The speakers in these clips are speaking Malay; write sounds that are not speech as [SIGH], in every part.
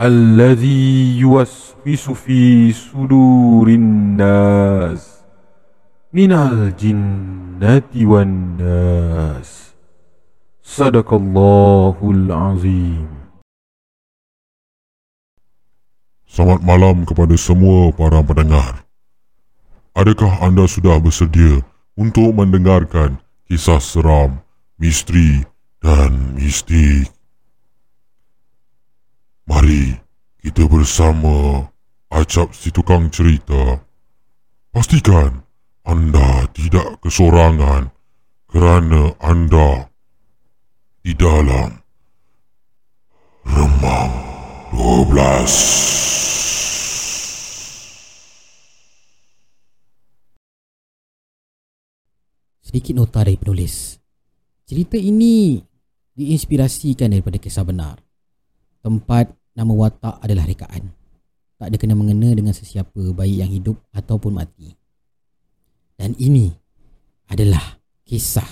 الذي يوسوس في صدور الناس من الجنة والناس صدق الله العظيم Selamat malam kepada semua para pendengar. Adakah anda sudah bersedia untuk mendengarkan kisah seram, misteri dan mistik? Mari kita bersama Acap si tukang cerita. Pastikan anda tidak kesorangan kerana anda di dalam Remang 12. Sedikit nota dari penulis. Cerita ini diinspirasikan daripada kisah benar. Tempat nama watak adalah rekaan. Tak ada kena mengena dengan sesiapa baik yang hidup ataupun mati. Dan ini adalah kisah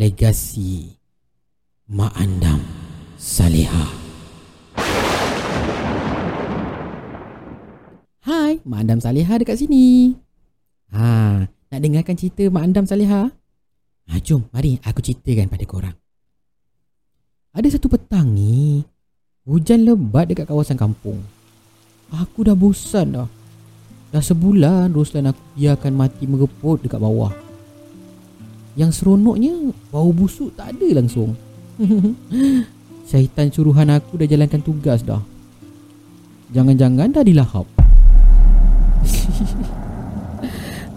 legasi Mak Andam Saleha. Hai, Mak Andam Saleha dekat sini. Ha, nak dengarkan cerita Mak Andam Saleha? Ha, jom, mari aku ceritakan pada korang. Ada satu petang ni, hujan lebat dekat kawasan kampung. Aku dah bosan dah. Dah sebulan Roslan aku biarkan mati mereput dekat bawah. Yang seronoknya, bau busuk tak ada langsung. [LAUGHS] Syaitan suruhan aku dah jalankan tugas dah. Jangan-jangan dah dilahap.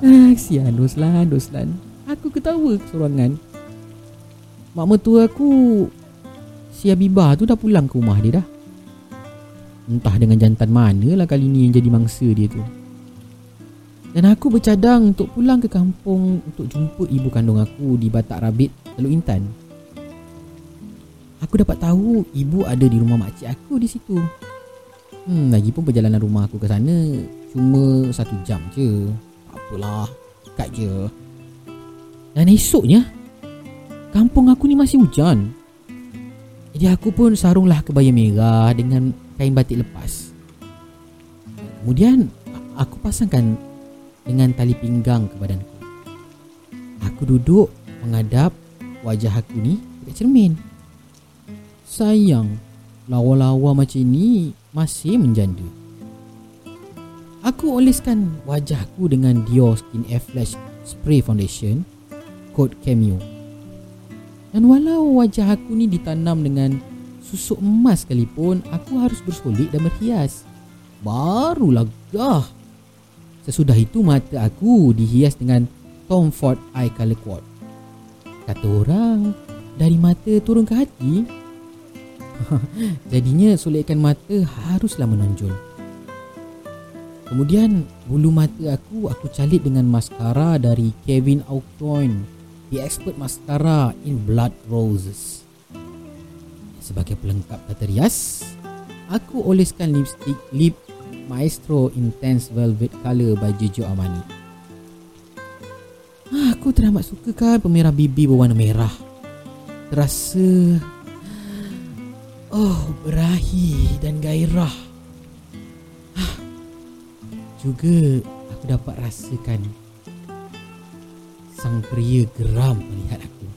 ah, [LAUGHS] kesian Roslan, Roslan. Aku ketawa kesorangan. Mak mertua aku Si Habibah tu dah pulang ke rumah dia dah. Entah dengan jantan mana lah kali ni yang jadi mangsa dia tu. Dan aku bercadang untuk pulang ke kampung untuk jumpa ibu kandung aku di Batak Rabit, Teluk Intan. Aku dapat tahu ibu ada di rumah makcik aku di situ. Hmm, lagipun perjalanan rumah aku ke sana cuma satu jam je. Apalah, dekat je. Dan esoknya, kampung aku ni masih hujan. Jadi aku pun sarunglah kebaya merah dengan kain batik lepas. Kemudian aku pasangkan dengan tali pinggang ke badanku. Aku duduk menghadap wajah aku ni dekat cermin. Sayang, lawa-lawa macam ni masih menjanda. Aku oleskan wajahku dengan Dior Skin Air Flash Spray Foundation kod Cameo. Dan walau wajah aku ni ditanam dengan susuk emas sekalipun, aku harus bersolek dan berhias. Barulah gah. Sesudah itu mata aku dihias dengan Tom Ford Eye Color Quad. Kata orang, dari mata turun ke hati. [LAUGHS] Jadinya solekan mata haruslah menonjol. Kemudian bulu mata aku aku calit dengan maskara dari Kevin Aucoin, the expert mascara in Blood Roses. Sebagai pelengkap tata rias, aku oleskan lipstick lip Maestro Intense Velvet Color by Jojo Armani. Ah, Aku teramat suka kan pemerah bibir berwarna merah. Terasa Oh, berahi dan gairah. Ah, Juga aku dapat rasakan sang pria geram melihat aku.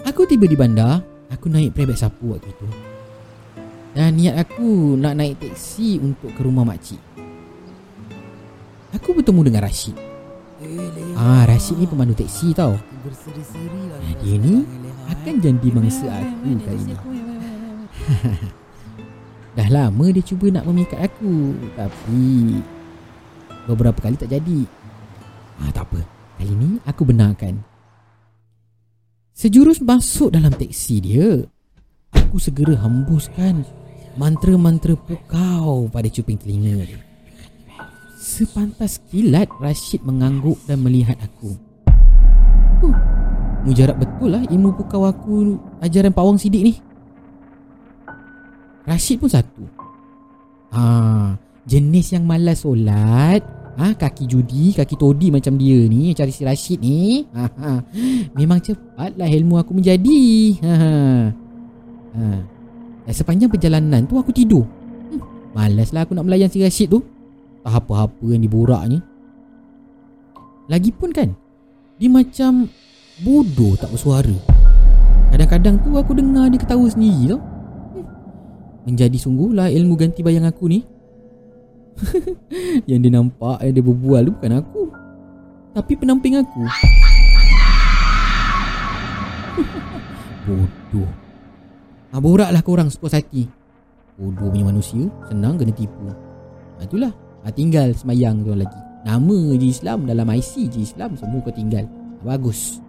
[SIGHS] Aku tiba di bandar, aku naik private sapu waktu itu. Dan niat aku nak naik teksi untuk ke rumah makcik. Aku bertemu dengan Rashid. Ah, Rashid ni pemandu teksi tau. Ah, dia ni akan jadi mangsa aku kali ni. [LAUGHS] Dah lama dia cuba nak memikat aku. Tapi Beberapa kali tak jadi. Ah, Tak apa. Kali ni aku benarkan. Sejurus masuk dalam teksi dia Aku segera hembuskan Mantra-mantra pukau pada cuping telinga dia. Sepantas kilat Rashid mengangguk dan melihat aku. Huh, Mujarab betul lah ilmu pukau aku Ajaran Pak Wang Sidik ni Rashid pun satu Ah, Jenis yang malas solat Ha, kaki judi, kaki todi macam dia ni Cari si Rashid ni ha, ha. Memang cepatlah ilmu aku menjadi ha, ha. ha. Dan sepanjang perjalanan tu aku tidur hmm, Malaslah aku nak melayan si Rashid tu Tak apa-apa yang diboraknya Lagipun kan Dia macam bodoh tak bersuara Kadang-kadang tu aku dengar dia ketawa sendiri tau. Menjadi sungguhlah ilmu ganti bayang aku ni. [LAUGHS] Yang dia nampak Yang dia berbual tu bukan aku. Tapi penamping aku. [LAUGHS] Bodoh. Ha, Boraklah korang sepuas hati. Bodoh punya manusia Senang kena tipu. Ha, Itulah. Ha, Tinggal semayang tu lagi. Nama je Islam Dalam IC je Islam Semua kau tinggal. Ha, Bagus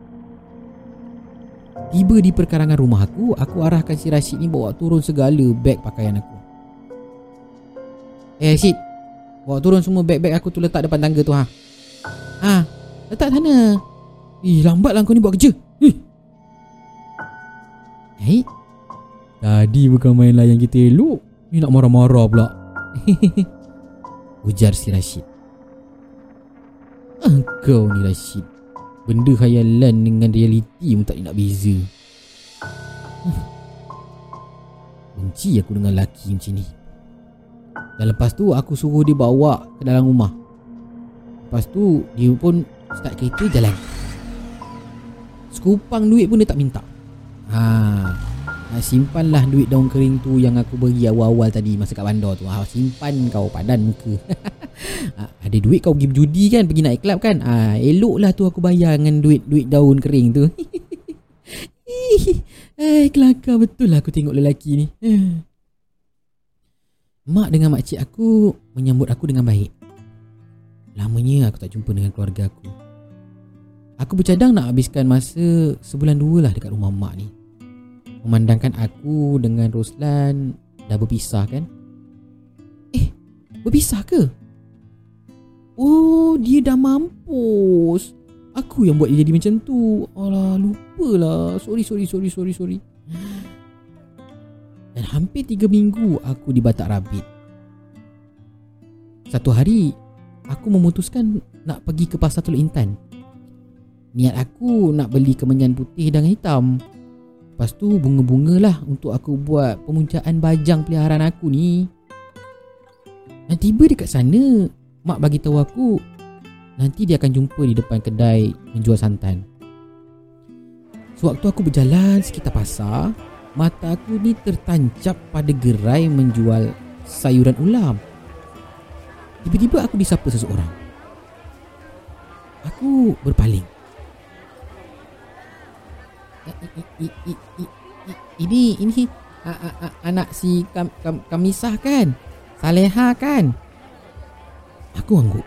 Tiba di perkarangan rumah aku Aku arahkan si Rashid ni Bawa turun segala beg pakaian aku Eh Rashid Bawa turun semua beg-beg aku tu letak depan tangga tu ha. Ha, letak sana. Ih, lambatlah kau ni buat kerja. Ih. Eh. Tadi bukan main layan kita elok. Ni nak marah-marah pula. [LAUGHS] Ujar si Rashid. Engkau ni Rashid. Benda khayalan dengan realiti pun tak nak beza. [LAUGHS] Benci aku dengan lelaki macam ni. Dan lepas tu aku suruh dia bawa ke dalam rumah. Lepas tu dia pun start kereta jalan. Sekupang duit pun dia tak minta. Ha, Simpanlah duit daun kering tu yang aku bagi awal-awal tadi masa kat bandar tu. Ha, Simpan kau padan muka. [LAUGHS] Ha, Ada duit kau pergi berjudi kan Pergi naik club kan ha, Eloklah tu aku bayar dengan duit-duit daun kering tu [LAUGHS] Eh kelakar betul lah aku tengok lelaki ni [SIGHS] Mak dengan makcik aku menyambut aku dengan baik. Lamanya aku tak jumpa dengan keluarga aku. Aku bercadang nak habiskan masa sebulan dua lah dekat rumah mak ni. Memandangkan aku dengan Roslan dah berpisah kan. Eh, berpisah ke? Oh, dia dah mampus. Aku yang buat dia jadi macam tu. Alah, lupalah. Sorry, sorry, sorry, sorry, sorry. Dan hampir tiga minggu aku di Batak Rabit Satu hari Aku memutuskan nak pergi ke Pasar Teluk Intan Niat aku nak beli kemenyan putih dan hitam Lepas tu bunga-bunga lah untuk aku buat pemuncaan bajang peliharaan aku ni Dan tiba dekat sana Mak bagi tahu aku Nanti dia akan jumpa di depan kedai menjual santan Sewaktu aku berjalan sekitar pasar Mata aku ni tertancap pada gerai menjual sayuran ulam. Tiba-tiba aku disapa seseorang. Aku berpaling. Ini ini anak si kam, kam, Kamisah kan? Saleha kan? Aku angguk.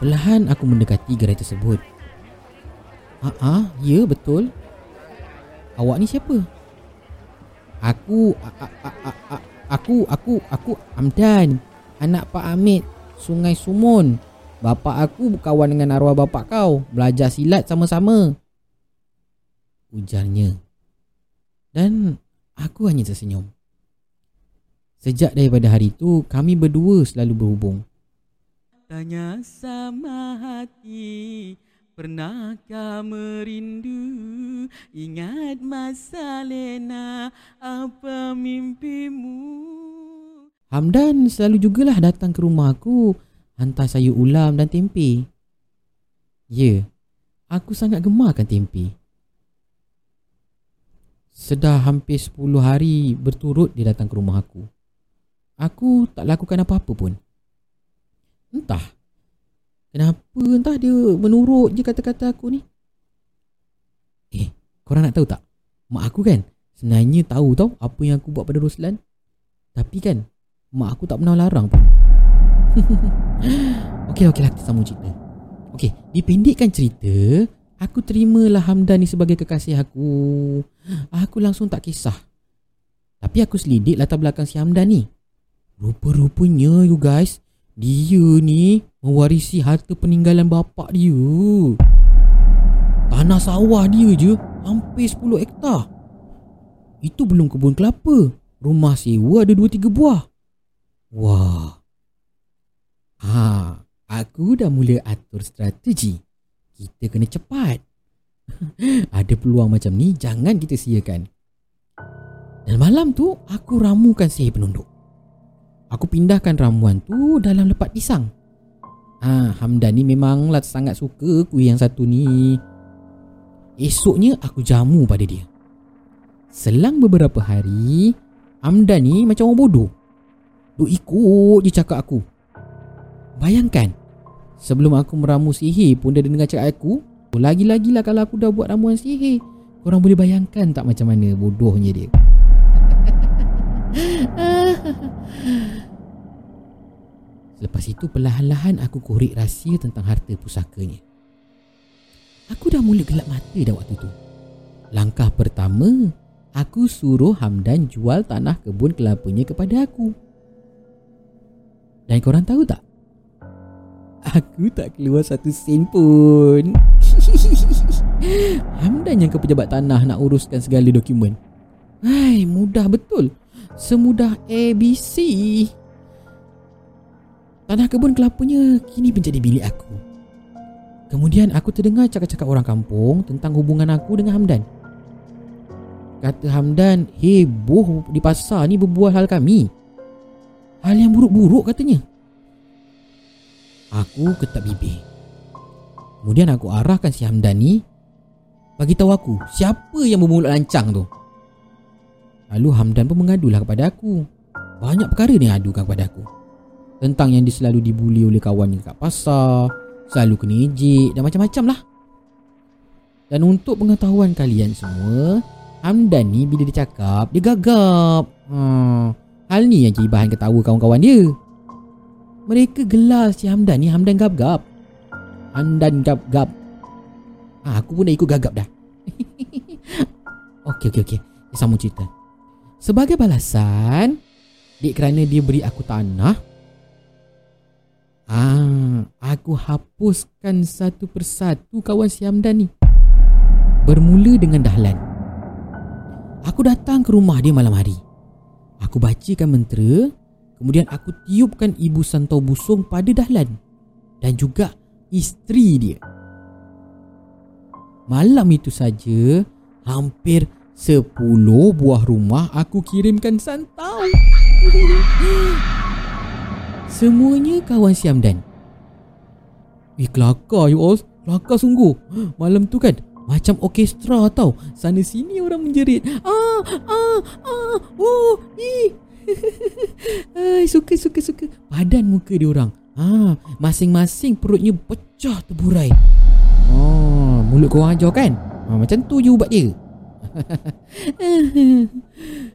Perlahan aku mendekati gerai tersebut. Ah, ah, ya betul. Awak ni siapa? Aku aku aku aku Amdan anak Pak Amit Sungai Sumun bapa aku berkawan dengan arwah bapa kau belajar silat sama-sama ujarnya dan aku hanya tersenyum Sejak daripada hari itu kami berdua selalu berhubung Tanya sama hati Pernahkah merindu? Ingat masa lena Apa mimpimu? Hamdan selalu jugalah datang ke rumah aku. Hantar sayur ulam dan tempe. Ya Aku sangat gemarkan tempe. Sedah hampir 10 hari berturut dia datang ke rumah aku. Aku tak lakukan apa-apa pun Entah Kenapa entah dia menurut je kata-kata aku ni Eh korang nak tahu tak Mak aku kan sebenarnya tahu tau Apa yang aku buat pada Roslan Tapi kan Mak aku tak pernah larang pun [LAUGHS] Okey okey lah kita sambung cerita Okey dipendekkan cerita Aku terimalah Hamdan ni sebagai kekasih aku. Aku langsung tak kisah. Tapi aku selidik latar belakang si Hamdan ni. Rupa-rupanya you guys, dia ni mewarisi harta peninggalan bapak dia. Tanah sawah dia je hampir 10 hektar. Itu belum kebun kelapa. Rumah sewa ada 2-3 buah. Wah. Ha, aku dah mula atur strategi. Kita kena cepat. [LAUGHS] ada peluang macam ni, jangan kita siakan. Dan malam tu, aku ramukan sihir penunduk. Aku pindahkan ramuan tu dalam lepat pisang. Ah, ha, Hamdan ni memanglah sangat suka kuih yang satu ni. Esoknya aku jamu pada dia. Selang beberapa hari, Hamdan ni macam orang bodoh. Duk ikut je cakap aku. Bayangkan, sebelum aku meramu sihir pun dia dengar cakap aku, lagi-lagilah kalau aku dah buat ramuan sihir. Korang boleh bayangkan tak macam mana bodohnya dia. [LAUGHS] Lepas itu perlahan-lahan aku korek rahsia tentang harta pusakanya. Aku dah mula gelap mata dah waktu tu. Langkah pertama, aku suruh Hamdan jual tanah kebun kelapanya kepada aku. Dan korang tahu tak? Aku tak keluar satu sen pun. [LAUGHS] Hamdan yang ke pejabat tanah nak uruskan segala dokumen. Hai, mudah betul. Semudah ABC. Tanah kebun kelapanya kini menjadi bilik aku. Kemudian aku terdengar cakap-cakap orang kampung tentang hubungan aku dengan Hamdan. Kata Hamdan, heboh di pasar ni berbual hal kami. Hal yang buruk-buruk katanya. Aku ketak bibir. Kemudian aku arahkan si Hamdan ni bagi tahu aku siapa yang bermulut lancang tu. Lalu Hamdan pun mengadulah kepada aku. Banyak perkara dia adukan kepada aku tentang yang dia selalu dibuli oleh kawannya kat pasar, selalu kena ejek dan macam-macam lah. Dan untuk pengetahuan kalian semua, Hamdan ni bila dia cakap, dia gagap. Hmm, hal ni yang jadi bahan ketawa kawan-kawan dia. Mereka gelar si Hamdan ni Hamdan gap-gap. Hamdan gap-gap. Ha, aku pun dah ikut gagap dah. [LAUGHS] okey, okey, okey. Sambung cerita. Sebagai balasan, Dek kerana dia beri aku tanah Ah, aku hapuskan satu persatu kawan si Hamdan ni. Bermula dengan Dahlan. Aku datang ke rumah dia malam hari. Aku bacakan mentera, kemudian aku tiupkan ibu santau busung pada Dahlan dan juga isteri dia. Malam itu saja, hampir sepuluh buah rumah aku kirimkan santau. Semuanya kawan Siam Dan. Eh kelakar you all. Kelakar sungguh. Malam tu kan Macam orkestra tau. Sana sini orang menjerit. Ah Ah Ah Oh Ih. [LAUGHS] Ay, suka suka suka. Badan muka dia orang. Ah, Masing-masing perutnya pecah terburai. Oh, mulut kau ajar kan? Ah, Macam tu je ubat dia [LAUGHS] [LAUGHS]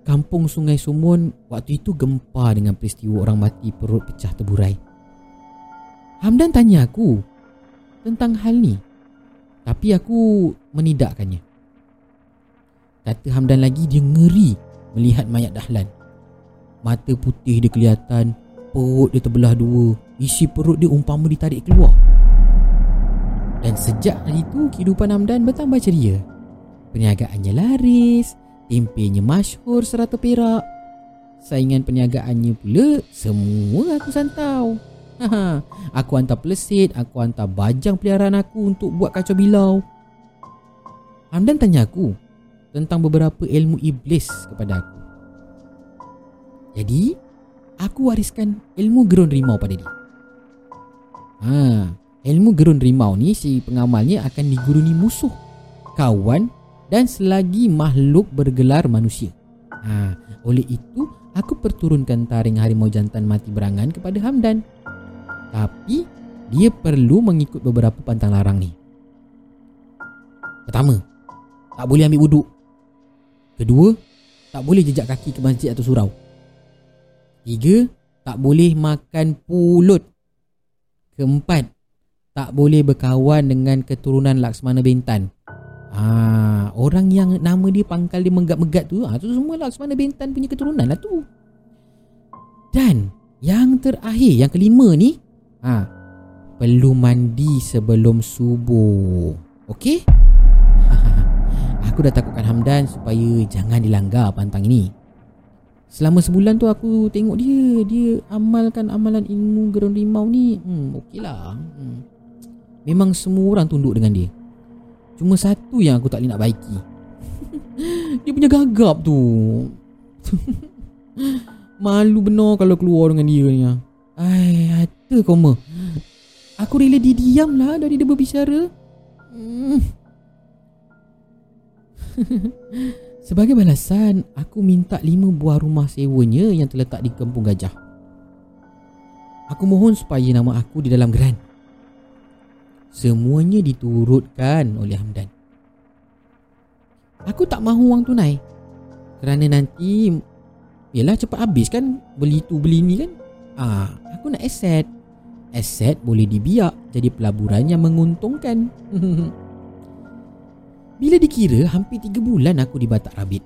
Kampung Sungai Sumun waktu itu gempar dengan peristiwa orang mati perut pecah terburai. Hamdan tanya aku tentang hal ni. Tapi aku menidakkannya. Kata Hamdan lagi dia ngeri melihat mayat Dahlan. Mata putih dia kelihatan, perut dia terbelah dua, isi perut dia umpama ditarik keluar. Dan sejak hari itu kehidupan Hamdan bertambah ceria. Perniagaannya laris, Tempenya masyhur serata perak. Saingan perniagaannya pula semua aku santau. aku hantar pelesit, aku hantar bajang peliharaan aku untuk buat kacau bilau. Hamdan tanya aku tentang beberapa ilmu iblis kepada aku. Jadi, aku wariskan ilmu gerun rimau pada dia. Ha, ilmu gerun rimau ni si pengamalnya akan diguruni musuh, kawan dan selagi makhluk bergelar manusia. Ha, oleh itu, aku perturunkan taring harimau jantan mati berangan kepada Hamdan. Tapi, dia perlu mengikut beberapa pantang larang ni. Pertama, tak boleh ambil wuduk. Kedua, tak boleh jejak kaki ke masjid atau surau. Tiga, tak boleh makan pulut. Keempat, tak boleh berkawan dengan keturunan Laksmana Bentan. Ah, orang yang nama dia pangkal dia megat-megat tu, ah tu semua Laksmana Bentan punya keturunan lah tu. Dan yang terakhir, yang kelima ni, ah perlu mandi sebelum subuh. Okey? [LAUGHS] aku dah takutkan Hamdan supaya jangan dilanggar pantang ini. Selama sebulan tu aku tengok dia, dia amalkan amalan ilmu gerun rimau ni. Hmm, okeylah. Hmm. Memang semua orang tunduk dengan dia. Cuma satu yang aku tak boleh nak baiki. [LAUGHS] Dia punya gagap tu. [LAUGHS] Malu benar kalau keluar dengan dia ni Ai, hata koma Aku rela dia diam lah dari dia berbicara. Hmm. [LAUGHS] Sebagai balasan Aku minta lima buah rumah sewanya Yang terletak di kampung gajah. Aku mohon supaya nama aku di dalam geran Semuanya diturutkan oleh Hamdan. Aku tak mahu wang tunai Kerana nanti Yelah cepat habis kan Beli tu beli ni kan? Ah, Aku nak aset Aset boleh dibiak Jadi pelaburan yang menguntungkan. [LAUGHS] Bila dikira Hampir 3 bulan aku di Batak Rabit.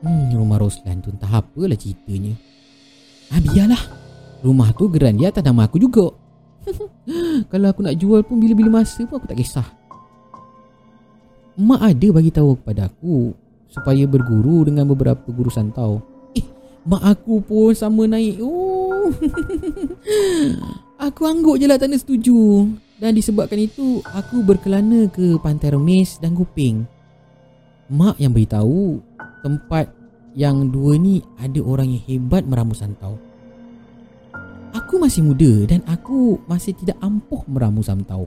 Hmm, rumah Roslan tu entah apalah ceritanya. Ah, biarlah. Rumah tu geran dia atas nama aku juga [LAUGHS] Kalau aku nak jual pun bila-bila masa pun aku tak kisah. Mak ada bagi tahu kepada aku supaya berguru dengan beberapa guru santau. Eh, mak aku pun sama naik. Oh. [LAUGHS] aku angguk je lah tak setuju. Dan disebabkan itu, aku berkelana ke Pantai Remis dan Kuping. Mak yang beritahu tempat yang dua ni ada orang yang hebat meramu santau. Aku masih muda dan aku masih tidak ampuh meramu santau.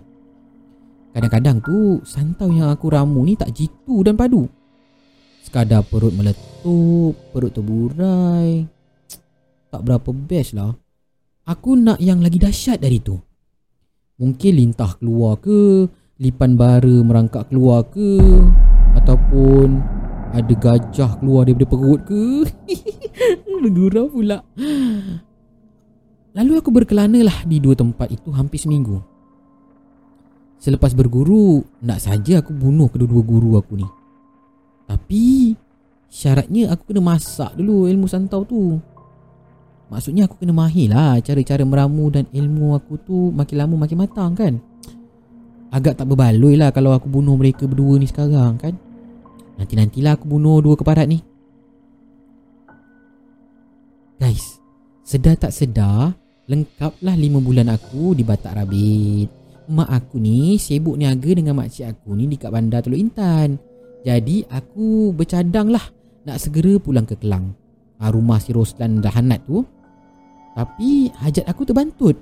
Kadang-kadang tu santau yang aku ramu ni tak jitu dan padu. Sekadar perut meletup, perut terburai. [TSK] Tak berapa best lah. Aku nak yang lagi dahsyat dari tu. Mungkin lintah keluar ke, lipan bara merangkak keluar ke, ataupun ada gajah keluar daripada perut ke. [LAUGHS] Bergurau pula. Lalu aku berkelana lah di dua tempat itu hampir seminggu. Selepas berguru, nak saja aku bunuh kedua-dua guru aku ni. Tapi, syaratnya aku kena masak dulu ilmu santau tu. Maksudnya aku kena mahir lah cara-cara meramu dan ilmu aku tu makin lama makin matang kan. Agak tak berbaloi lah kalau aku bunuh mereka berdua ni sekarang kan. Nanti-nantilah aku bunuh dua keparat ni. Guys, sedar tak sedar, Lengkaplah lima bulan aku di Batak Rabit. Mak aku ni sibuk niaga dengan makcik aku ni dekat bandar Teluk Intan. Jadi aku bercadang lah nak segera pulang ke Kelang. Ha, Rumah si Roslan dah hanat tu. Tapi hajat aku terbantut.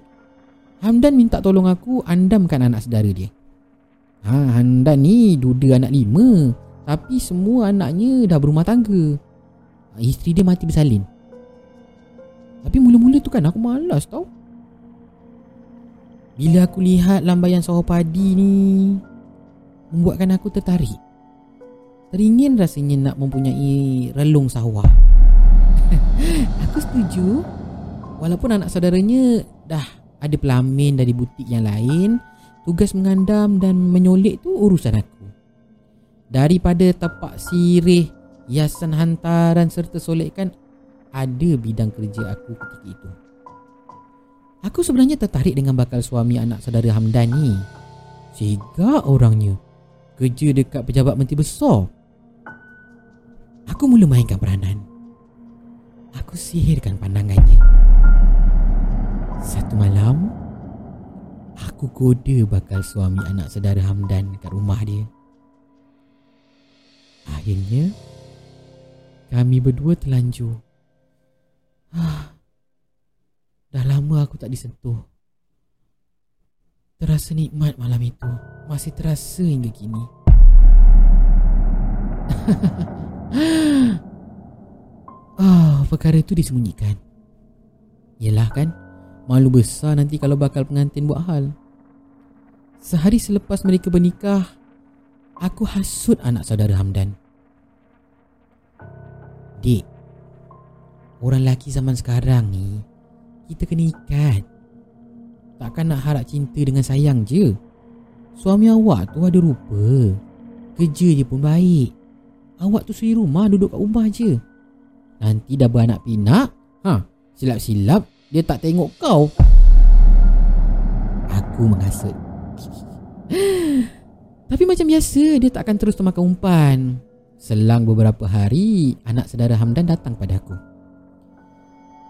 Hamdan minta tolong aku andamkan anak saudara dia. Ha, Hamdan ni duda anak lima. Tapi semua anaknya dah berumah tangga. Ha, Isteri dia mati bersalin tapi mula-mula tu kan aku malas tau. Bila aku lihat lambaian sawah padi ni Membuatkan aku tertarik. Teringin rasanya nak mempunyai relung sawah. [LAUGHS] Aku setuju. Walaupun anak saudaranya dah ada pelamin dari butik yang lain Tugas mengandam dan menyolek tu urusan aku. Daripada tapak sirih Hiasan hantaran serta solekkan ada bidang kerja aku ketika itu. Aku sebenarnya tertarik dengan bakal suami anak saudara Hamdan ni. Sehingga orangnya kerja dekat pejabat menteri besar. Aku mula mainkan peranan. Aku sihirkan pandangannya. Satu malam, aku goda bakal suami anak saudara Hamdan dekat rumah dia. Akhirnya, kami berdua terlanjur [SIGHS] Dah lama aku tak disentuh. Terasa nikmat malam itu. Masih terasa hingga kini. oh, [LAUGHS] perkara itu disembunyikan. Yelah kan, malu besar nanti kalau bakal pengantin buat hal. Sehari selepas mereka bernikah, aku hasut anak saudara Hamdan. Dik, Orang lelaki zaman sekarang ni Kita kena ikat takkan nak harap cinta dengan sayang je. Suami awak tu ada rupa. Kerja dia pun baik. Awak tu suri rumah duduk kat rumah je. Nanti dah beranak pinak, ha, silap-silap dia tak tengok kau. Aku menghasut. [GASPS] Tapi macam biasa dia tak akan terus termakan umpan. Selang beberapa hari, anak saudara Hamdan datang pada aku.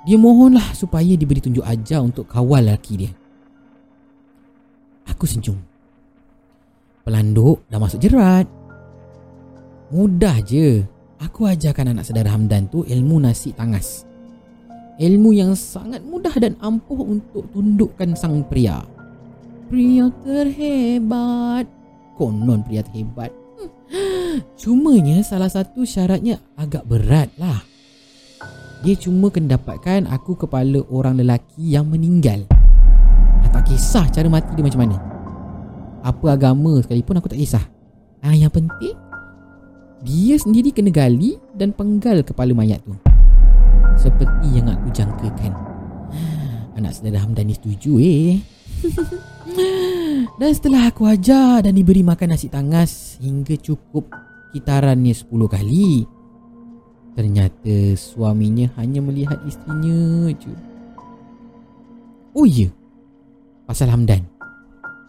Dia mohonlah supaya diberi tunjuk ajar untuk kawal lelaki dia. Aku senyum. Pelanduk dah masuk jerat. Mudah je. Aku ajarkan anak saudara Hamdan tu ilmu nasi tangas. Ilmu yang sangat mudah dan ampuh untuk tundukkan sang pria. Pria terhebat. Konon pria terhebat. [GASPS] Cumanya salah satu syaratnya agak berat lah. Dia cuma kena dapatkan aku kepala orang lelaki yang meninggal. Ah, tak kisah cara mati dia macam mana. Apa agama sekalipun aku tak kisah. Ah, yang penting dia sendiri kena gali dan penggal kepala mayat tu. Seperti yang aku jangkakan. Anak saudara Hamdani setuju eh. [LAUGHS] Dan setelah aku ajar dan diberi makan nasi tangas hingga cukup kitarannya 10 kali. Ternyata suaminya hanya melihat isterinya je. Oh iya. Pasal Hamdan.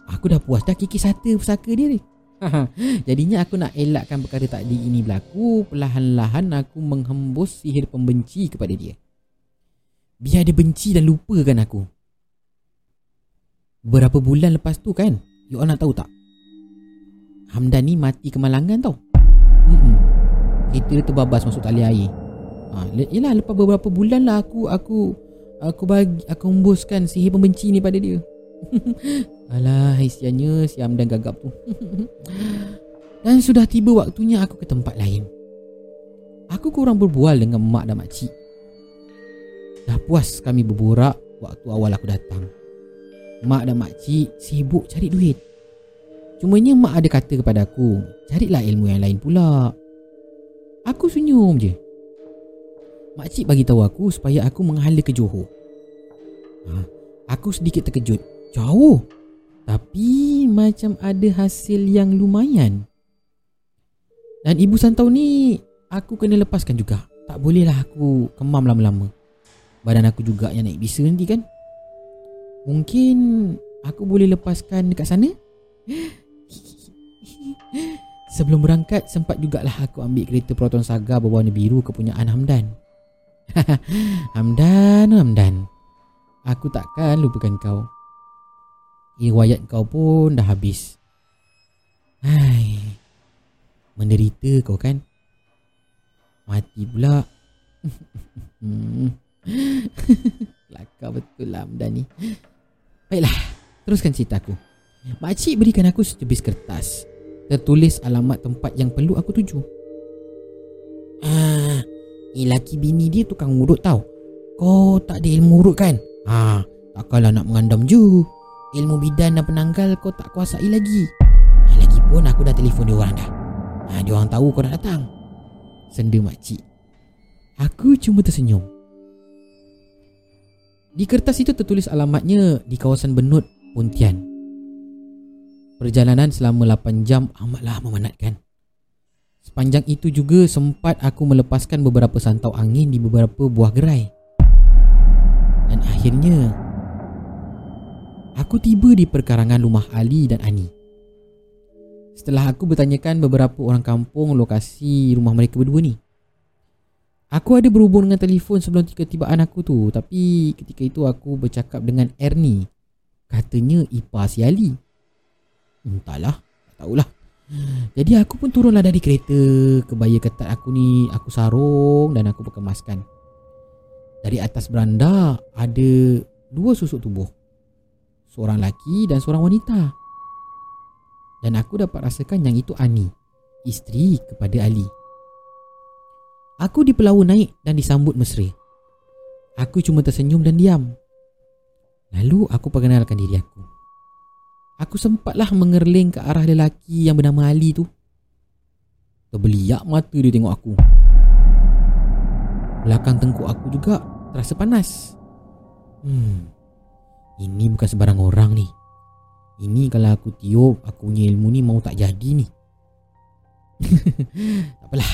Aku dah puas dah kikis sata pusaka dia ni. [LAUGHS] Jadinya aku nak elakkan perkara takdir ini berlaku Perlahan-lahan aku menghembus sihir pembenci kepada dia Biar dia benci dan lupakan aku Berapa bulan lepas tu kan You all nak tahu tak Hamdan ni mati kemalangan tau. Kereta dia terbabas masuk tali air. Ha, Yelah lepas beberapa bulan lah aku Aku Aku bagi Aku hembuskan sihir pembenci ni pada dia. [LAUGHS] Alah isiannya si Hamdan gagap tu. [LAUGHS] Dan sudah tiba waktunya aku ke tempat lain. Aku kurang berbual dengan mak dan makcik. Dah puas kami berborak waktu awal aku datang. Mak dan makcik sibuk cari duit. Cumanya mak ada kata kepada aku Carilah ilmu yang lain pula Aku senyum je. Makcik bagi tahu aku supaya aku menghala ke Johor. Ha, Aku sedikit terkejut. Jauh. Tapi macam ada hasil yang lumayan. Dan ibu santau ni Aku kena lepaskan juga. Tak bolehlah aku kemam lama-lama. Badan aku juga yang naik bisa nanti kan? Mungkin aku boleh lepaskan dekat sana? [GASPS] Sebelum berangkat sempat jugalah aku ambil kereta Proton Saga berwarna biru kepunyaan Hamdan. [LAUGHS] Hamdan, Hamdan. Aku takkan lupakan kau. Riwayat kau pun dah habis. Hai. Menderita kau kan? Mati pula. [LAUGHS] Lakar betul lah Hamdan ni. Baiklah, teruskan cerita aku. Makcik berikan aku setebis kertas. Tertulis alamat tempat yang perlu aku tuju. Ah, ni laki bini dia tukang urut tau. Kau tak ada ilmu urut kan? Ah, takkanlah nak mengandam je. Ilmu bidan dan penanggal kau tak kuasai lagi. Ah, lagipun aku dah telefon dia orang dah. Ah, dia orang tahu kau nak datang. Senda makcik. Aku cuma tersenyum. Di kertas itu tertulis alamatnya di kawasan Benut, Pontian. Perjalanan selama 8 jam amatlah memenatkan. Sepanjang itu juga sempat aku melepaskan beberapa santau angin di beberapa buah gerai. Dan akhirnya aku tiba di perkarangan rumah Ali dan Ani. Setelah aku bertanyakan beberapa orang kampung lokasi rumah mereka berdua ni. Aku ada berhubung dengan telefon sebelum ketibaan aku tu Tapi ketika itu aku bercakap dengan Ernie Katanya Ipa si Ali Entahlah, tak tahulah Jadi aku pun turunlah dari kereta Kebaya ketat aku ni Aku sarung dan aku berkemaskan Dari atas beranda Ada dua susuk tubuh Seorang lelaki dan seorang wanita Dan aku dapat rasakan yang itu Ani Isteri kepada Ali Aku dipelawa naik dan disambut mesra. Aku cuma tersenyum dan diam. Lalu aku perkenalkan diri aku. Aku sempatlah mengerling ke arah lelaki yang bernama Ali tu. Terbeliak mata dia tengok aku. Belakang tengkuk aku juga terasa panas. Hmm. Ini bukan sebarang orang ni. Ini kalau aku tiup, aku punya ilmu ni mau tak jadi ni. [LAUGHS] tak apalah.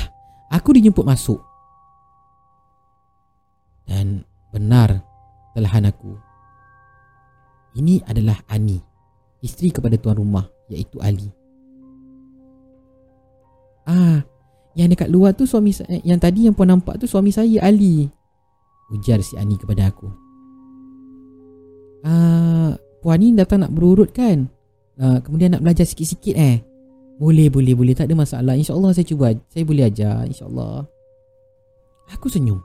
Aku dijemput masuk. Dan benar telahan aku. Ini adalah Ani, isteri kepada tuan rumah iaitu Ali. Ah, yang dekat luar tu suami saya, yang tadi yang puan nampak tu suami saya Ali. Ujar si Ani kepada aku. Ah, puan ni datang nak berurut kan? Ah, kemudian nak belajar sikit-sikit eh. Boleh, boleh, boleh. Tak ada masalah. InsyaAllah saya cuba. Saya boleh ajar. InsyaAllah. Aku senyum.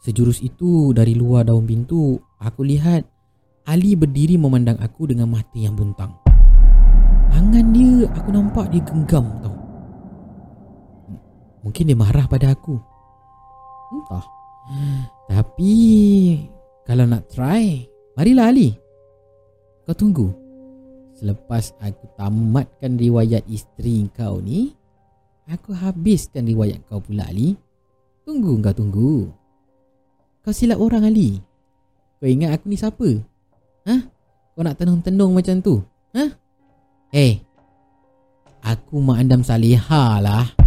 Sejurus itu dari luar daun pintu, aku lihat Ali berdiri memandang aku dengan mata yang buntang. Tangan dia, aku nampak dia genggam tau. Mungkin dia marah pada aku. Entah. Tapi kalau nak try, marilah Ali. Kau tunggu. Selepas aku tamatkan riwayat isteri kau ni, aku habiskan riwayat kau pula Ali. Tunggu kau tunggu. Kau silap orang Ali. Kau ingat aku ni siapa? Ha? Kau nak tenung-tenung macam tu? Ha? Eh. Aku Mak Andam Salihah lah.